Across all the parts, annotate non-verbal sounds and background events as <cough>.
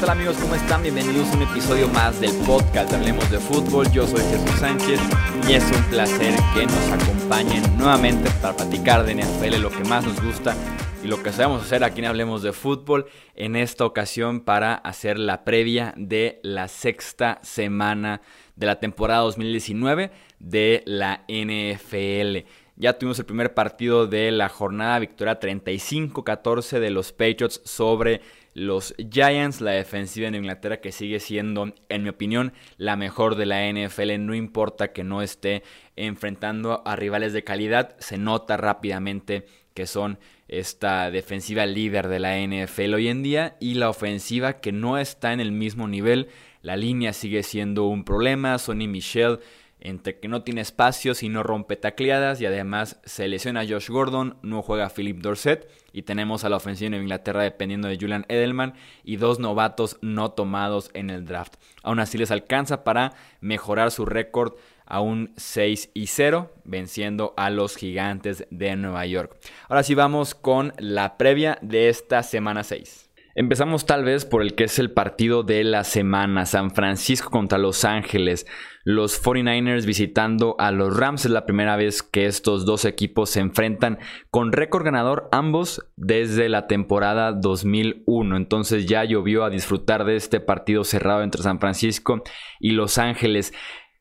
tal amigos? ¿Cómo están? Bienvenidos a un episodio más del podcast Hablemos de Fútbol. Yo soy Jesús Sánchez y es un placer que nos acompañen nuevamente para platicar de NFL, lo que más nos gusta y lo que sabemos hacer aquí en Hablemos de Fútbol en esta ocasión para hacer la previa de la sexta semana de la temporada 2019 de la NFL. Ya tuvimos el primer partido de la jornada, victoria 35-14 de los Patriots sobre los Giants, la defensiva en Inglaterra que sigue siendo, en mi opinión, la mejor de la NFL. No importa que no esté enfrentando a rivales de calidad, se nota rápidamente que son esta defensiva líder de la NFL hoy en día y la ofensiva que no está en el mismo nivel. La línea sigue siendo un problema. Sonny Michel entre que no tiene espacios y no rompe tacleadas y además se lesiona Josh Gordon, no juega Philip Dorset y tenemos a la ofensiva en Inglaterra dependiendo de Julian Edelman y dos novatos no tomados en el draft. Aún así les alcanza para mejorar su récord a un 6 y 0, venciendo a los gigantes de Nueva York. Ahora sí vamos con la previa de esta semana 6. Empezamos tal vez por el que es el partido de la semana, San Francisco contra Los Ángeles. Los 49ers visitando a los Rams es la primera vez que estos dos equipos se enfrentan con récord ganador ambos desde la temporada 2001. Entonces ya llovió a disfrutar de este partido cerrado entre San Francisco y Los Ángeles.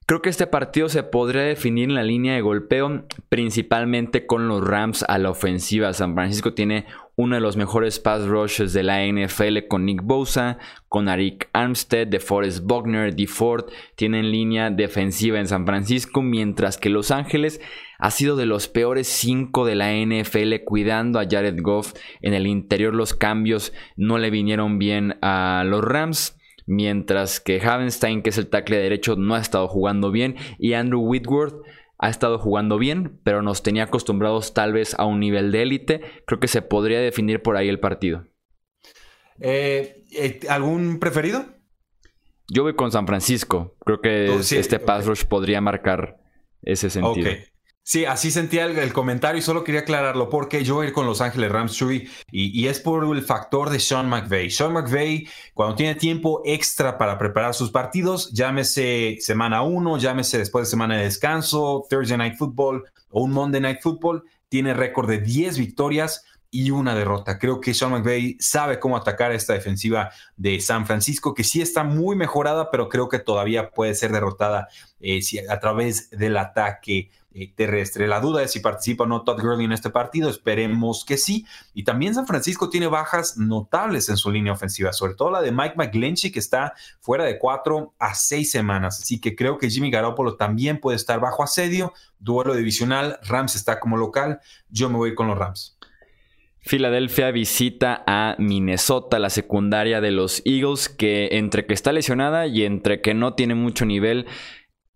Creo que este partido se podría definir en la línea de golpeo, principalmente con los Rams a la ofensiva. San Francisco tiene uno de los mejores pass rushes de la NFL con Nick Bosa, con Arik Armstead, DeForest Buckner, DeFord. Tienen línea defensiva en San Francisco, mientras que Los Ángeles ha sido de los peores cinco de la NFL cuidando a Jared Goff. En el interior los cambios no le vinieron bien a los Rams mientras que Havenstein, que es el tackle derecho, no ha estado jugando bien y Andrew Whitworth ha estado jugando bien, pero nos tenía acostumbrados tal vez a un nivel de élite. Creo que se podría definir por ahí el partido. Eh, eh, ¿Algún preferido? Yo voy con San Francisco. Creo que oh, este pass rush podría marcar ese sentido. Sí, así sentía el, comentario y solo quería aclararlo porque yo voy a ir con Los Ángeles Rams, Chuy, y, es por el factor de Sean McVay. Sean McVay, cuando tiene tiempo extra para preparar sus partidos, llámese semana 1, llámese después de semana de descanso, Thursday Night Football o un Monday Night Football, tiene récord de 10 victorias y una derrota. Creo que Sean McVay sabe cómo atacar esta defensiva de San Francisco, que sí está muy mejorada, pero creo que todavía puede ser derrotada eh, a través del ataque eh, terrestre. La duda es si participa o no Todd Gurley en este partido. Esperemos que sí. Y también San Francisco tiene bajas notables en su línea ofensiva, sobre todo la de Mike McGlinchey, que está fuera de cuatro a seis semanas. Así que creo que Jimmy Garoppolo también puede estar bajo asedio. Duelo divisional. Rams está como local. Yo me voy con los Rams. Filadelfia visita a Minnesota, la secundaria de los Eagles, que entre que está lesionada y entre que no tiene mucho nivel,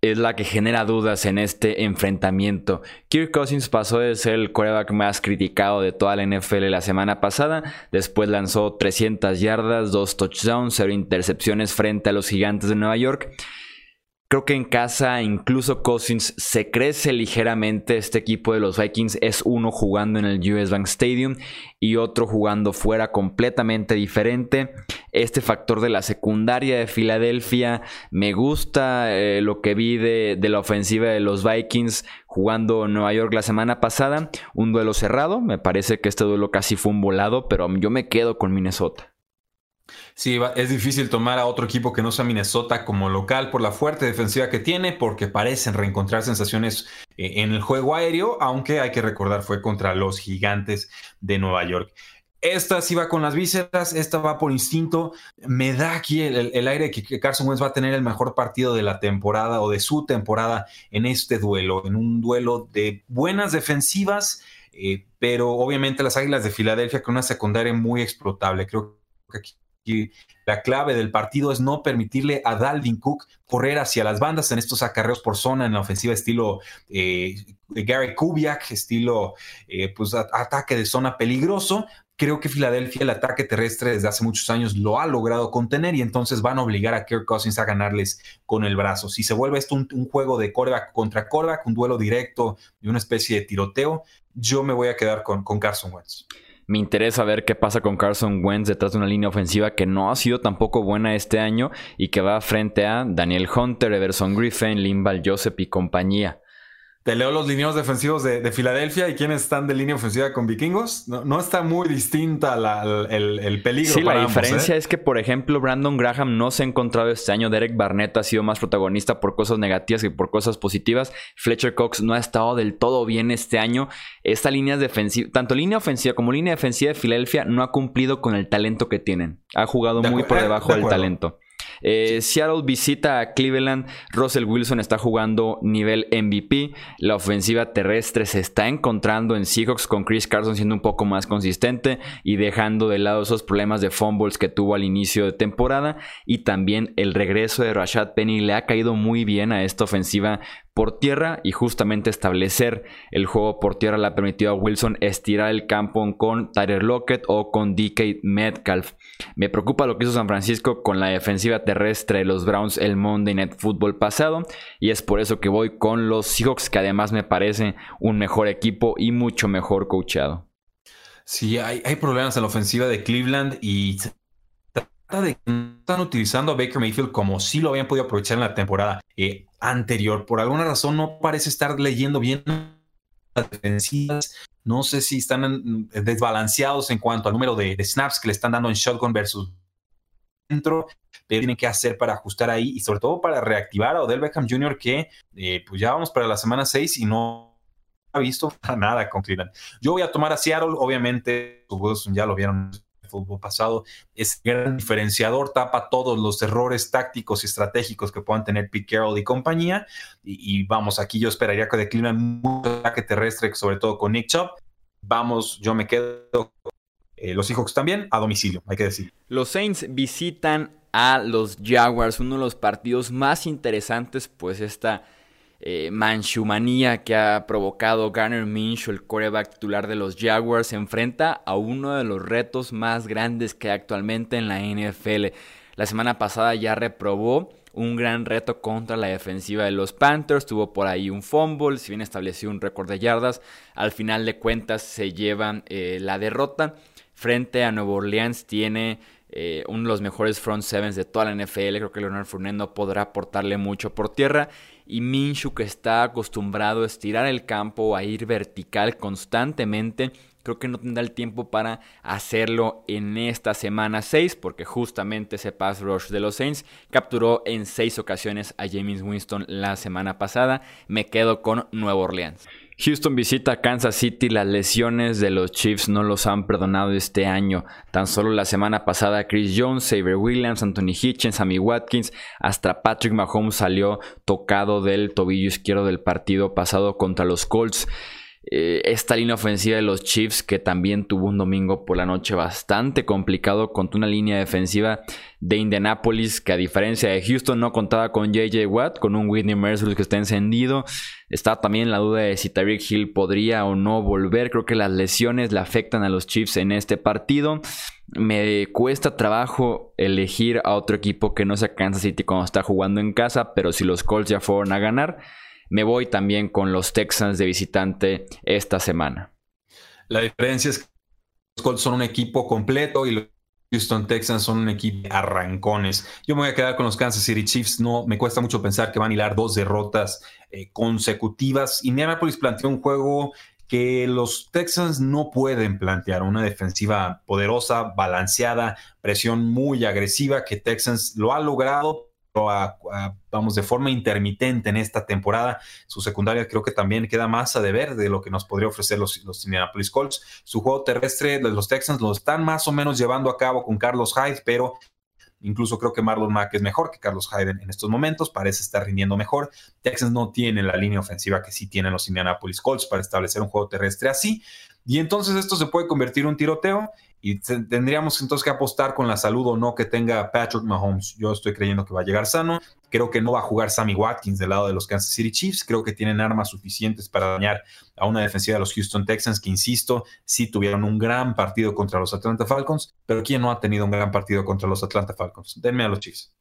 es la que genera dudas en este enfrentamiento. Kirk Cousins pasó de ser el quarterback más criticado de toda la NFL la semana pasada, después lanzó 300 yardas, 2 touchdowns, 0 intercepciones frente a los gigantes de Nueva York Creo que en casa incluso Cousins se crece ligeramente. Este equipo de los Vikings es uno jugando en el US Bank Stadium y otro jugando fuera completamente diferente. Este factor de la secundaria de Filadelfia me gusta eh, lo que vi de, de la ofensiva de los Vikings jugando en Nueva York la semana pasada. Un duelo cerrado. Me parece que este duelo casi fue un volado, pero yo me quedo con Minnesota. Sí, es difícil tomar a otro equipo que no sea Minnesota como local por la fuerte defensiva que tiene, porque parecen reencontrar sensaciones eh, en el juego aéreo, aunque hay que recordar fue contra los gigantes de Nueva York. Esta sí va con las vísceras, esta va por instinto. Me da aquí el, aire que, Carson Wentz va a tener el mejor partido de la temporada o de su temporada en este duelo, en un duelo de buenas defensivas, eh, pero obviamente las Águilas de Filadelfia con una secundaria muy explotable. Creo que aquí la clave del partido es no permitirle a Dalvin Cook correr hacia las bandas en estos acarreos por zona en la ofensiva estilo eh, Gary Kubiak, estilo eh, pues, ataque de zona peligroso. Creo que Filadelfia el ataque terrestre desde hace muchos años lo ha logrado contener y entonces van a obligar a Kirk Cousins a ganarles con el brazo. Si se vuelve esto un, juego de coreback contra coreback, un duelo directo y una especie de tiroteo, yo me voy a quedar con, con Carson Wentz. Me interesa ver qué pasa con Carson Wentz detrás de una línea ofensiva que no ha sido tampoco buena este año y que va frente a Daniel Hunter, Everson Griffin, Limbal Joseph y compañía. Te leo los lineos defensivos de, Filadelfia y quiénes están de línea ofensiva con vikingos. No, está muy distinta el, peligro. Sí, la diferencia ¿eh? es que, por ejemplo, Brandon Graham no se ha encontrado este año. Derek Barnett ha sido más protagonista por cosas negativas que por cosas positivas. Fletcher Cox no ha estado del todo bien este año. Esta línea defensiva, tanto línea ofensiva como línea defensiva de Filadelfia, no ha cumplido con el talento que tienen. Ha jugado muy por debajo del talento. Eh, Seattle visita a Cleveland. Russell Wilson está jugando nivel MVP. La ofensiva terrestre se está encontrando en Seahawks con Chris Carson siendo un poco más consistente y dejando de lado esos problemas de fumbles que tuvo al inicio de temporada. Y también el regreso de Rashad Penny le ha caído muy bien a esta ofensiva por tierra y justamente establecer el juego por tierra le ha permitido a Wilson estirar el campo con Tyler Lockett o con DK Metcalf. Me preocupa lo que hizo San Francisco con la defensiva terrestre de los Browns el Monday Night Football pasado y es por eso que voy con los Seahawks que además me parece un mejor equipo y mucho mejor coachado. Sí, hay, problemas en la ofensiva de Cleveland y de están utilizando a Baker Mayfield como si lo habían podido aprovechar en la temporada. Eh, anterior. Por alguna razón no parece estar leyendo bien las defensivas. No sé si están desbalanceados en cuanto al número de, snaps que le están dando en shotgun versus dentro. Pero tienen que hacer para ajustar ahí y sobre todo para reactivar a Odell Beckham Jr. que eh, pues ya vamos para la semana 6 y no ha visto nada con Cleveland. Yo voy a tomar a Seattle, obviamente, ya lo vieron fútbol pasado, es gran diferenciador, tapa todos los errores tácticos y estratégicos que puedan tener Pete Carroll y compañía. Y, vamos, aquí yo esperaría que declinan mucho ataque terrestre, sobre todo con Nick Chubb. Vamos, yo me quedo. Eh, los Seahawks también a domicilio, hay que decir. Los Saints visitan a los Jaguars, uno de los partidos más interesantes, pues esta eh, manchumanía que ha provocado Garner Minshew, el coreback titular de los Jaguars, se enfrenta a uno de los retos más grandes que hay actualmente en la NFL. La semana pasada ya reprobó un gran reto contra la defensiva de los Panthers. Tuvo por ahí un fumble, si bien estableció un récord de yardas. Al final de cuentas se llevan eh, la derrota. Frente a Nueva Orleans tiene eh, uno de los mejores front sevens de toda la NFL. Creo que Leonard Fournette podrá aportarle mucho por tierra. Y Minshu, que está acostumbrado a estirar el campo, a ir vertical constantemente, creo que no tendrá el tiempo para hacerlo en esta semana 6, porque justamente ese pass rush de los Saints capturó en 6 ocasiones a James Winston la semana pasada. Me quedo con Nueva Orleans. Houston visita Kansas City. Las lesiones de los Chiefs no los han perdonado este año. Tan solo la semana pasada Chris Jones, Xavier Williams, Anthony Hitchens, Sammy Watkins, hasta Patrick Mahomes salió tocado del tobillo izquierdo del partido pasado contra los Colts. Eh, esta línea ofensiva de los Chiefs que también tuvo un domingo por la noche bastante complicado contra una línea defensiva de Indianapolis que a diferencia de Houston no contaba con JJ Watt, con un Whitney Merciless que está encendido. Está también la duda de si Tyreek Hill podría o no volver. Creo que las lesiones le afectan a los Chiefs en este partido. Me cuesta trabajo elegir a otro equipo que no sea Kansas City cuando está jugando en casa, pero si los Colts ya fueron a ganar, me voy también con los Texans de visitante esta semana. La diferencia es que los Colts son un equipo completo y los Houston Texans son un equipo de arrancones. Yo me voy a quedar con los Kansas City Chiefs. No me cuesta mucho pensar que van a hilar dos derrotas eh, consecutivas. Indianapolis planteó un juego que los Texans no pueden plantear una defensiva poderosa, balanceada, presión muy agresiva, que Texans lo ha logrado, vamos, de forma intermitente en esta temporada. Su secundaria creo que también queda más a deber de lo que nos podría ofrecer los, los Indianapolis Colts. Su juego terrestre los Texans lo están más o menos llevando a cabo con Carlos Hyde, pero Incluso creo que Marlon Mack es mejor que Carlos Hyde en estos momentos, parece estar rindiendo mejor. Texans no tiene la línea ofensiva que sí tienen los Indianapolis Colts para establecer un juego terrestre así. Y entonces esto se puede convertir en un tiroteo y tendríamos entonces que apostar con la salud o no que tenga Patrick Mahomes. Yo estoy creyendo que va a llegar sano. Creo que no va a jugar Sammy Watkins del lado de los Kansas City Chiefs. Creo que tienen armas suficientes para dañar a una defensiva de los Houston Texans que, insisto, sí tuvieron un gran partido contra los Atlanta Falcons. Pero ¿quién no ha tenido un gran partido contra los Atlanta Falcons? Denme a los Chiefs.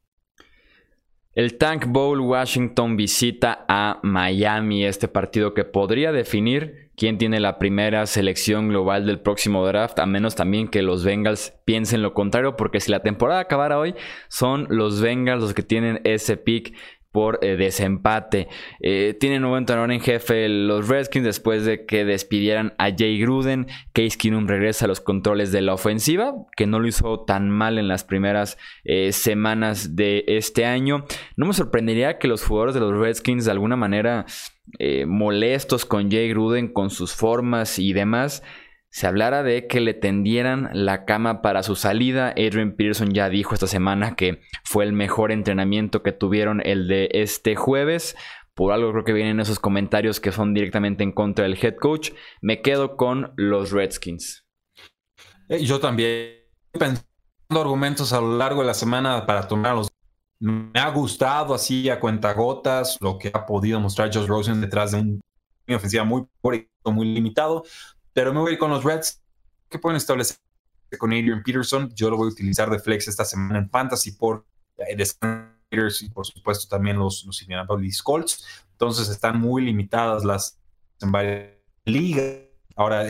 El Tank Bowl Washington visita a Miami, este partido que podría definir quién tiene la primera selección global del próximo draft, a menos también que los Bengals piensen lo contrario, porque si la temporada acabara hoy, son los Bengals los que tienen ese pick por eh, desempate. Eh, tienen nuevo entrenador en jefe los Redskins después de que despidieran a Jay Gruden. Case Keenum regresa a los controles de la ofensiva, que no lo hizo tan mal en las primeras eh, semanas de este año. No me sorprendería que los jugadores de los Redskins de alguna manera molestos con Jay Gruden, con sus formas y demás, se hablara de que le tendieran la cama para su salida. Adrian Pearson ya dijo esta semana que fue el mejor entrenamiento que tuvieron el de este jueves. Por algo creo que vienen esos comentarios que son directamente en contra del head coach. Me quedo con los Redskins. Eh, yo también pensando argumentos a lo largo de la semana para tomarlos. Me ha gustado así a cuentagotas lo que ha podido mostrar Josh Rosen detrás de un ofensiva muy muy limitado. Pero me voy con los Reds, que pueden establecer con Adrian Peterson. Yo lo voy a utilizar de flex esta semana en Fantasy por eh, y por supuesto también los, los Indianapolis Colts. Entonces están muy limitadas las en varias ligas. Ahora,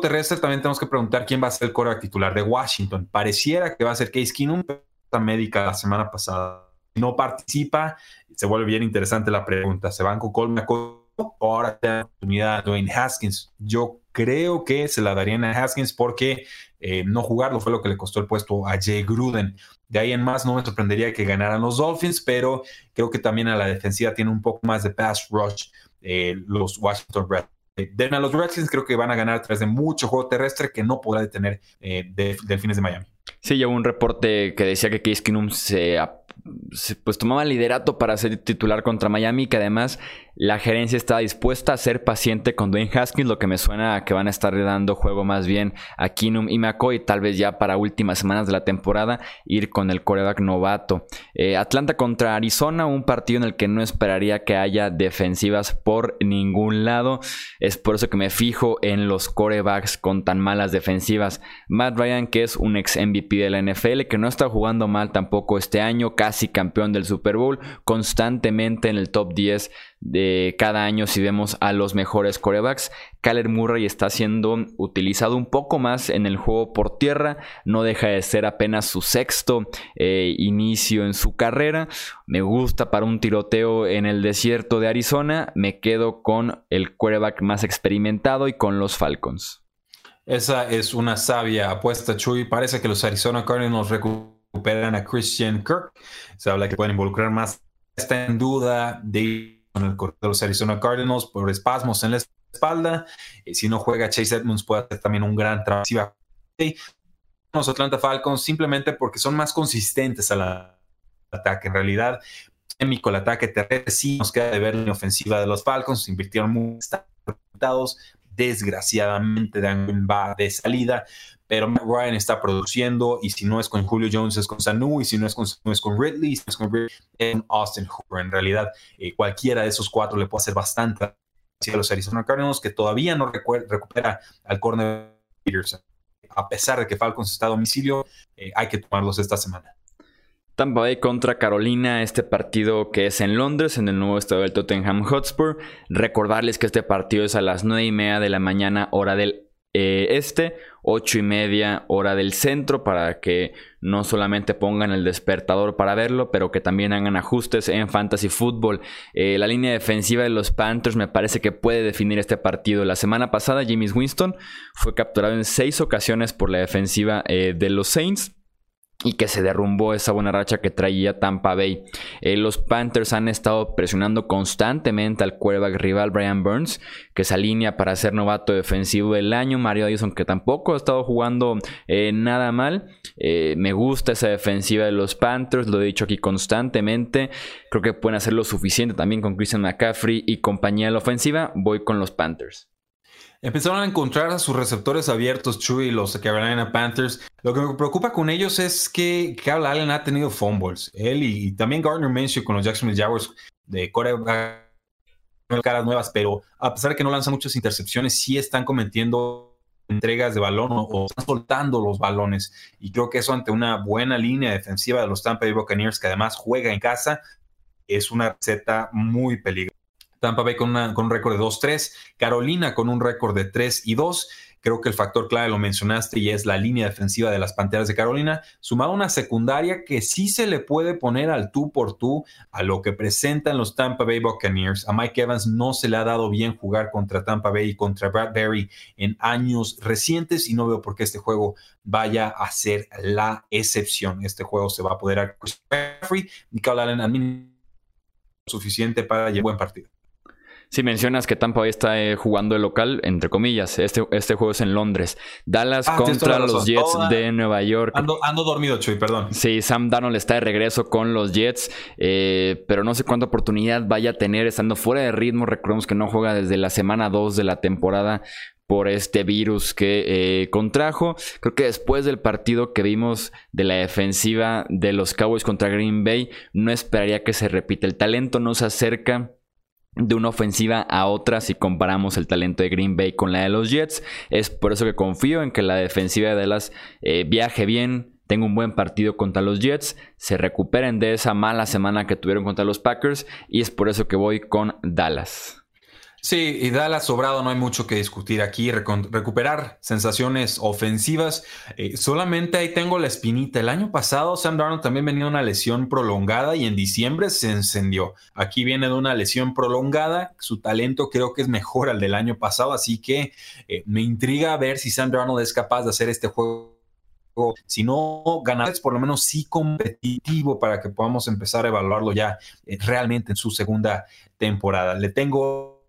terrestre también tenemos que preguntar quién va a ser el coreback titular de Washington. Pareciera que va a ser Case Keenum, pero médica la semana pasada no participa. Se vuelve bien interesante la pregunta. ¿Se van con Colt ahora tiene la oportunidad Dwayne Haskins? Yo creo que se la darían a Haskins porque eh, no jugarlo fue lo que le costó el puesto a Jay Gruden. De ahí en más no me sorprendería que ganaran los Dolphins, pero creo que también a la defensiva tiene un poco más de pass rush eh, los Washington Redskins. Den a los Redskins creo que van a ganar a través de mucho juego terrestre que no podrá detener eh, Delfines de Miami. Sí, llevo un reporte que decía que Case Keenum se, pues tomaba liderato para ser titular contra Miami, que además la gerencia está dispuesta a ser paciente con Dwayne Haskins, lo que me suena a que van a estar dando juego más bien a Kinum y McCoy, tal vez ya para últimas semanas de la temporada ir con el coreback novato. Eh, Atlanta contra Arizona, un partido en el que no esperaría que haya defensivas por ningún lado. Es por eso que me fijo en los corebacks con tan malas defensivas. Matt Ryan, que es un ex MVP de la NFL, que no está jugando mal tampoco este año, casi campeón del Super Bowl, constantemente en el top 10 de cada año si vemos a los mejores corebacks. Kyler Murray está siendo utilizado un poco más en el juego por tierra, no deja de ser apenas su sexto eh, inicio en su carrera. Me gusta para un tiroteo en el desierto de Arizona, me quedo con el quarterback más experimentado y con los Falcons. Esa es una sabia apuesta, Chuy. Parece que los Arizona Cardinals recuperan a Christian Kirk. Se habla que pueden involucrar más. Está en duda de con el de los Arizona Cardinals por espasmos en la espalda. y si no juega Chase Edmonds puede hacer también un gran trabajo. Los Atlanta Falcons simplemente porque son más consistentes al ataque. En realidad, el ataque terrestre sí nos queda de ver la ofensiva de los Falcons. Invirtieron muchos resultados. Desgraciadamente, Dan va de salida, pero Matt Ryan está produciendo y si no es con Julio Jones es con Sanu y si no es con, es con Ridley, si no es con Ridley, es Austin Hooper. En realidad, eh, cualquiera de esos cuatro le puede hacer bastante a los Arizona Cardinals que todavía no recupera al corner Peterson. A pesar de que Falcons está a domicilio, eh, hay que tomarlos esta semana. Tampa Bay contra Carolina, este partido que es en Londres, en el nuevo estadio del Tottenham Hotspur. Recordarles que este partido es a las 9 y media de la mañana, hora del eh, este, 8 y media hora del centro, para que no solamente pongan el despertador para verlo, pero que también hagan ajustes en fantasy football. Eh, la línea defensiva de los Panthers me parece que puede definir este partido. La semana pasada, James Winston fue capturado en 6 ocasiones por la defensiva eh, de los Saints y que se derrumbó esa buena racha que traía Tampa Bay. Eh, los Panthers han estado presionando constantemente al quarterback rival Brian Burns, que se alinea para ser novato defensivo del año. Mario Addison, que tampoco ha estado jugando eh, nada mal. Eh, me gusta esa defensiva de los Panthers, lo he dicho aquí constantemente. Creo que pueden hacer lo suficiente también con Christian McCaffrey y compañía de la ofensiva. Voy con los Panthers. Empezaron a encontrar a sus receptores abiertos, Chuy, los Carolina Panthers. Lo que me preocupa con ellos es que Kyle Allen ha tenido fumbles. Él y, también Gardner Minshew con los Jacksonville Jaguars de Corea caras nuevas, pero a pesar de que no lanzan muchas intercepciones, sí están cometiendo entregas de balón o, están soltando los balones. Y creo que eso ante una buena línea defensiva de los Tampa Bay Buccaneers, que además juega en casa, es una receta muy peligrosa. Tampa Bay con, con un récord de 2-3, Carolina con un récord de 3 y 2. Creo que el factor clave lo mencionaste y es la línea defensiva de las Panteras de Carolina, sumado a una secundaria que sí se le puede poner al tú por tú a lo que presentan los Tampa Bay Buccaneers. A Mike Evans no se le ha dado bien jugar contra Tampa Bay y contra Bradbury en años recientes y no veo por qué este juego vaya a ser la excepción. Este juego se va a poder a Chris Jeffrey y Allen suficiente para llevar buen partido. Si mencionas que Tampa Bay está eh, jugando el local, entre comillas, este, este juego es en Londres. Dallas ah, contra los Jets de Nueva York. Ando, dormido, Chuy, perdón. Sí, Sam Darnold está de regreso con los Jets, eh, pero no sé cuánta oportunidad vaya a tener estando fuera de ritmo. Recordemos que no juega desde la semana 2 de la temporada por este virus que eh, contrajo. Creo que después del partido que vimos de la defensiva de los Cowboys contra Green Bay, no esperaría que se repita. El talento no se acerca de una ofensiva a otra si comparamos el talento de Green Bay con la de los Jets. Es por eso que confío en que la defensiva de Dallas eh, viaje bien, tenga un buen partido contra los Jets, se recuperen de esa mala semana que tuvieron contra los Packers y es por eso que voy con Dallas. Sí, y Dallas sobrado, no hay mucho que discutir aquí. recuperar sensaciones ofensivas. Eh, solamente ahí tengo la espinita. El año pasado Sam Darnold también venía una lesión prolongada y en diciembre se encendió. Aquí viene de una lesión prolongada. Su talento creo que es mejor al del año pasado, así que eh, me intriga ver si Sam Darnold es capaz de hacer este juego si no ganar, por lo menos sí competitivo para que podamos empezar a evaluarlo ya eh, realmente en su segunda temporada. Le tengo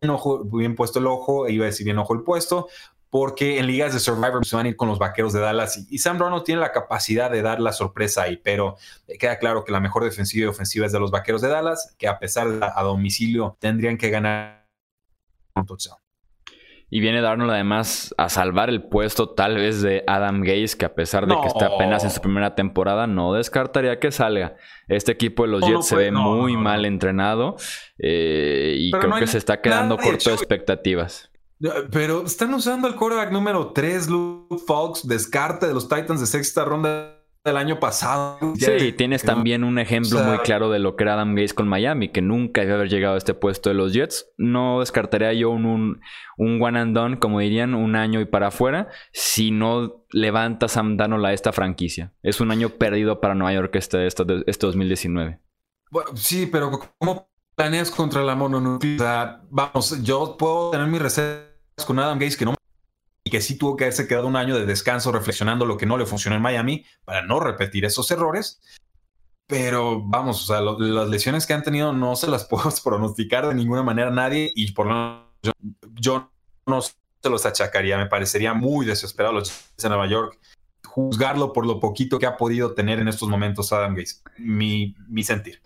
bien puesto el ojo, iba a decir bien ojo el puesto, porque en ligas de Survivor se van a ir con los vaqueros de Dallas y, Sam Brown tiene la capacidad de dar la sorpresa ahí, pero queda claro que la mejor defensiva y ofensiva es de los vaqueros de Dallas, que a pesar de a domicilio tendrían que ganar un touchdown. Y viene Darnold además a salvar el puesto tal vez de Adam Gaze, que a pesar de que está apenas en su primera temporada, no descartaría que salga. Este equipo de los Jets se ve muy mal entrenado eh, y creo que se está quedando corto de expectativas. Pero están usando el quarterback número 3, Luke Fox, descarte de los Titans de sexta ronda del año pasado. Sí, tienes también un ejemplo muy claro de lo que era Adam Gaze con Miami, que nunca debe haber llegado a este puesto de los Jets. No descartaría yo un, un, one and done, como dirían, un año y para afuera, si no levanta Sam Darnold a esta franquicia. Es un año perdido para Nueva York este, este, este 2019. Bueno, sí, pero ¿cómo planeas contra la mononucleosidad? Vamos, yo puedo tener mis reservas con Adam Gaze que no que sí tuvo que haberse quedado un año de descanso reflexionando lo que no le funcionó en Miami para no repetir esos errores. Pero vamos, o sea, las lesiones que han tenido no se las <laughs> puedo pronosticar de ninguna manera a nadie y por lo menos yo, no se los achacaría. Me parecería muy desesperado los de Nueva York juzgarlo por lo poquito que ha podido tener en estos momentos Adam Gates. Mi, mi sentir.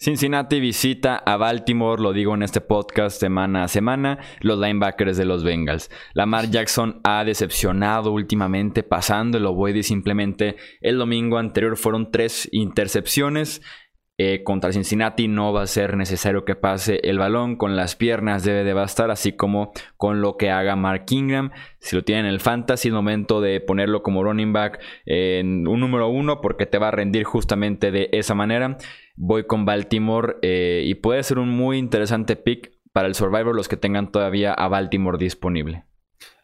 Cincinnati visita a Baltimore, lo digo en este podcast semana a semana, los linebackers de los Bengals. Lamar Jackson ha decepcionado últimamente pasando el y simplemente el domingo anterior fueron tres intercepciones. Eh, contra Cincinnati no va a ser necesario que pase el balón, con las piernas debe de bastar, así como con lo que haga Mark Ingram. Si lo tienen en el fantasy, es momento de ponerlo como running back en un número uno porque te va a rendir justamente de esa manera. Voy con Baltimore eh, y puede ser un muy interesante pick para el Survivor los que tengan todavía a Baltimore disponible.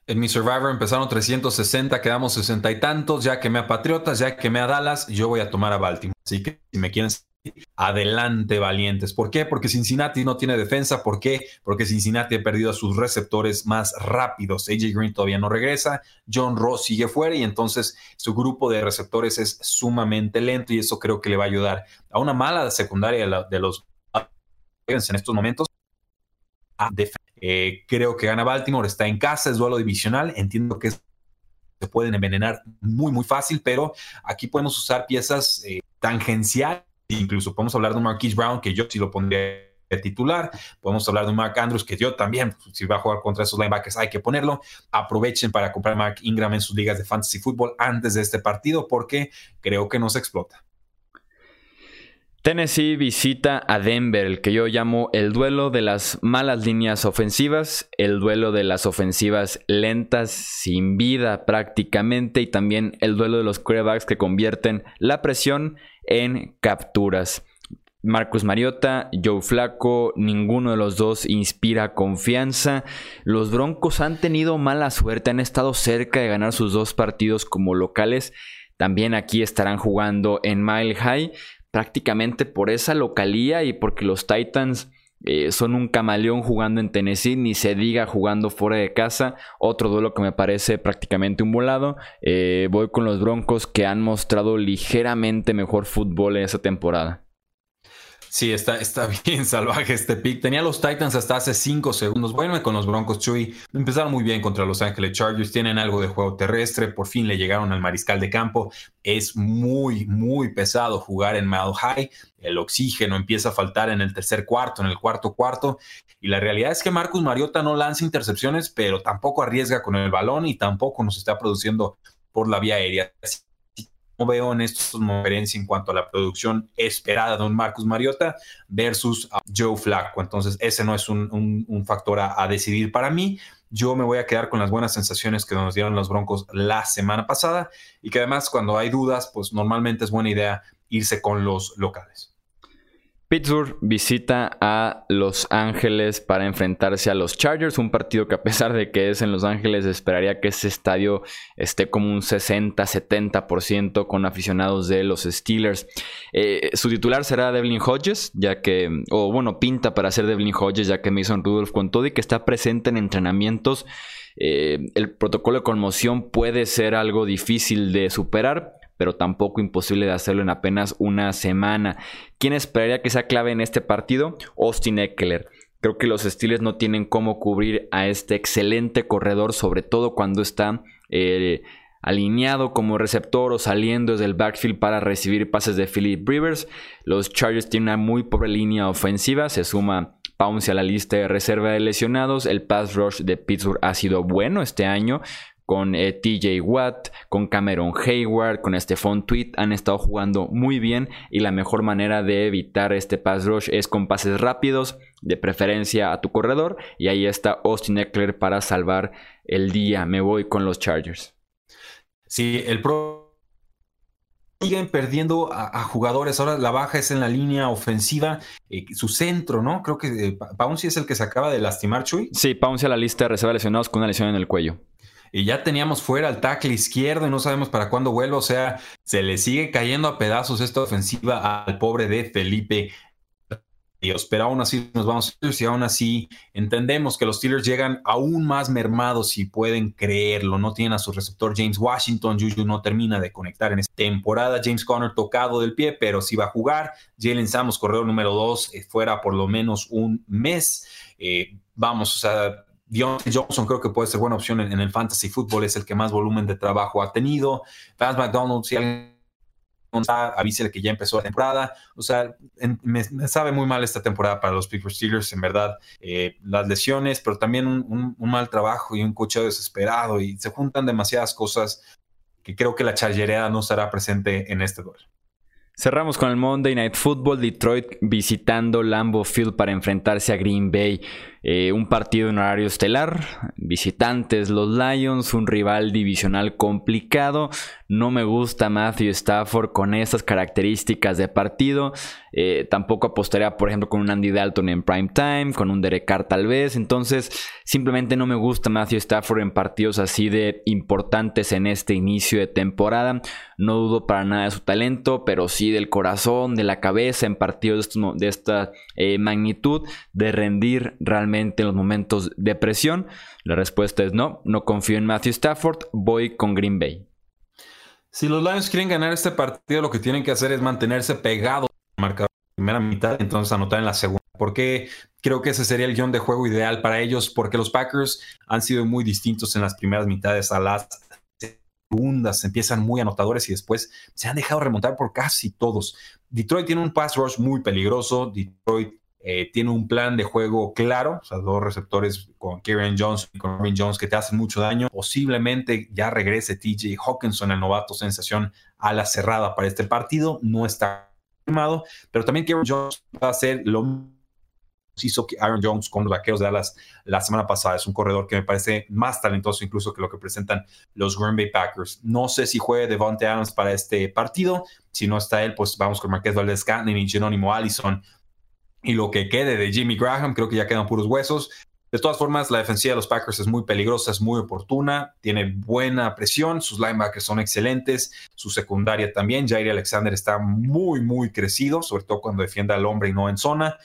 En mi Survivor empezaron 360, quedamos 60 y tantos, ya que me a Patriotas, ya que me a Dallas, yo voy a tomar a Baltimore. Así que si me quieren Adelante, valientes. ¿Por qué? Porque Cincinnati no tiene defensa. ¿Por qué? Porque Cincinnati ha perdido a sus receptores más rápidos. AJ Green todavía no regresa. John Ross sigue fuera y entonces su grupo de receptores es sumamente lento y eso creo que le va a ayudar a una mala secundaria de los en estos momentos. Eh, creo que gana Baltimore, está en casa, es duelo divisional. Entiendo que se pueden envenenar muy, muy fácil, pero aquí podemos usar piezas eh, tangenciales Incluso podemos hablar de un Brown, que yo sí lo pondría titular. Podemos hablar de un Mark Andrews, que yo también, si va a jugar contra esos linebackers, hay que ponerlo. Aprovechen para comprar Mark Ingram en sus ligas de fantasy fútbol antes de este partido, porque creo que no se explota. Tennessee visita a Denver, el que yo llamo el duelo de las malas líneas ofensivas, el duelo de las ofensivas lentas, sin vida prácticamente, y también el duelo de los quarterbacks que convierten la presión en capturas. Marcus Mariota, Joe Flaco, ninguno de los dos inspira confianza. Los Broncos han tenido mala suerte, han estado cerca de ganar sus dos partidos como locales. También aquí estarán jugando en Mile High, prácticamente por esa localía y porque los Titans eh, son un camaleón jugando en Tennessee, ni se diga jugando fuera de casa. Otro duelo que me parece prácticamente un volado. Eh, voy con los Broncos que han mostrado ligeramente mejor fútbol en esta temporada. Sí, está, está <laughs> bien salvaje este pick. Tenía los Titans hasta hace 5 segundos. Bueno, con los Broncos, Chuy. Empezaron muy bien contra Los Ángeles Chargers. Tienen algo de juego terrestre. Por fin le llegaron al mariscal de campo. Es muy, muy pesado jugar en Mile High. El oxígeno empieza a faltar en el tercer cuarto, en el cuarto cuarto. Y la realidad es que Marcus Mariota no lanza intercepciones, pero tampoco arriesga con el balón y tampoco nos está produciendo por la vía aérea no veo en estos diferencia en cuanto a la producción esperada de un Marcus Mariota versus Joe Flacco. Entonces, ese no es un, factor a, decidir para mí. Yo me voy a quedar con las buenas sensaciones que nos dieron los Broncos la semana pasada y que además cuando hay dudas, pues normalmente es buena idea irse con los locales. Pittsburgh visita a Los Ángeles para enfrentarse a los Chargers, un partido que a pesar de que es en Los Ángeles esperaría que ese estadio esté como un 60-70% con aficionados de los Steelers. Eh, su titular será Devlin Hodges, ya que, o bueno, pinta para ser Devlin Hodges, ya que Mason Rudolph con todo y que está presente en entrenamientos. Eh, el protocolo de conmoción puede ser algo difícil de superar, pero tampoco imposible de hacerlo en apenas una semana. ¿Quién esperaría que sea clave en este partido? Austin Eckler. Creo que los Steelers no tienen cómo cubrir a este excelente corredor, sobre todo cuando está eh, alineado como receptor o saliendo desde el backfield para recibir pases de Philip Rivers. Los Chargers tienen una muy pobre línea ofensiva, se suma Pounce a la lista de reserva de lesionados. El pass rush de Pittsburgh ha sido bueno este año, con eh, TJ Watt, con Cameron Hayward, con Stephon Tweet, han estado jugando muy bien y la mejor manera de evitar este pass rush es con pases rápidos, de preferencia a tu corredor, y ahí está Austin Eckler para salvar el día. Me voy con los Chargers. Sí, el pro siguen perdiendo a, jugadores. Ahora la baja es en la línea ofensiva, eh, su centro, ¿no? Creo que eh, Pouncy es el que se acaba de lastimar, Chuy. Sí, Pouncy a la lista de reserva lesionados con una lesión en el cuello y ya teníamos fuera al tackle izquierdo y no sabemos para cuándo vuelva. O sea, se le sigue cayendo a pedazos esta ofensiva al pobre de Felipe. Dios, pero aún así nos vamos y aún así entendemos que los Steelers llegan aún más mermados si pueden creerlo. No tienen a su receptor James Washington. Juju no termina de conectar en esta temporada. James Conner tocado del pie, pero sí va a jugar. Jalen Samos, corredor número 2, eh, fuera por lo menos un mes. Eh, vamos, o sea, Johnson creo que puede ser buena opción en, el fantasy fútbol, es el que más volumen de trabajo ha tenido. Vance McDonald, si alguien está, avísele que ya empezó la temporada. O sea, me, sabe muy mal esta temporada para los Pittsburgh Steelers, en verdad. Eh, las lesiones, pero también un, mal trabajo y un cocheo desesperado y se juntan demasiadas cosas que creo que la charlerea no estará presente en este duelo. Cerramos con el Monday Night Football, Detroit visitando Lambeau Field para enfrentarse a Green Bay. Eh, un partido en horario estelar, visitantes los Lions, un rival divisional complicado. No me gusta Matthew Stafford con esas características de partido. Eh, tampoco apostaría, por ejemplo, con un Andy Dalton en prime time, con un Derek Carr tal vez. Entonces, simplemente no me gusta Matthew Stafford en partidos así de importantes en este inicio de temporada. No dudo para nada de su talento, pero sí del corazón, de la cabeza en partidos de, esta eh, magnitud, de rendir realmente en los momentos de presión? La respuesta es no, no confío en Matthew Stafford, voy con Green Bay. Si los Lions quieren ganar este partido, lo que tienen que hacer es mantenerse pegados marcador en la primera mitad, entonces anotar en la segunda. Porque creo que ese sería el guion de juego ideal para ellos, porque los Packers han sido muy distintos en las primeras mitades a las segundas, empiezan muy anotadores y después se han dejado remontar por casi todos. Detroit tiene un pass rush muy peligroso, Detroit eh, tiene un plan de juego claro, o sea, dos receptores con Kieran Jones y con Marvin Jones que te hacen mucho daño. Posiblemente ya regrese TJ Hawkinson, el novato sensación, a la cerrada para este partido. No está firmado, pero también Kieran Jones va a ser lo hizo Aaron Jones con los vaqueros de Dallas la semana pasada. Es un corredor que me parece más talentoso incluso que lo que presentan los Green Bay Packers. No sé si juegue Devontae Adams para este partido. Si no está él, pues vamos con Marqués Valdez Scantling y Jerónimo Allison. Y lo que quede de Jimmy Graham, creo que ya quedan puros huesos. De todas formas, la defensiva de los Packers es muy peligrosa, es muy oportuna, tiene buena presión, sus linebackers son excelentes, su secundaria también. Jair Alexander está muy, muy crecido, sobre todo cuando defiende al hombre y no en zona.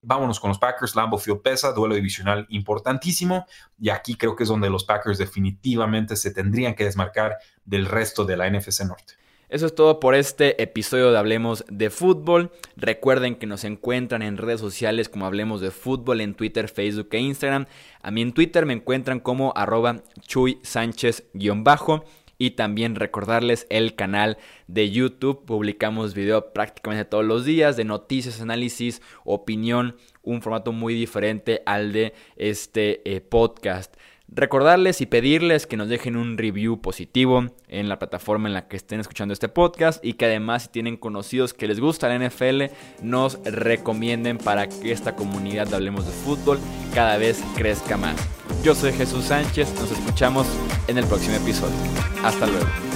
Vámonos con los Packers, Lambeau Field pesa, duelo divisional importantísimo, y aquí creo que es donde los Packers definitivamente se tendrían que desmarcar del resto de la NFC Norte. Eso es todo por este episodio de Hablemos de Fútbol. Recuerden que nos encuentran en redes sociales como Hablemos de Fútbol en Twitter, Facebook e Instagram. A mí en Twitter me encuentran como arroba Chuy Sánchez-bajo. Y también recordarles el canal de YouTube. Publicamos video prácticamente todos los días de noticias, análisis, opinión. Un formato muy diferente al de este eh, podcast. Recordarles y pedirles que nos dejen un review positivo en la plataforma en la que estén escuchando este podcast y que además si tienen conocidos que les gusta la NFL nos recomienden para que esta comunidad de Hablemos de Fútbol cada vez crezca más. Yo soy Jesús Sánchez, nos escuchamos en el próximo episodio. Hasta luego.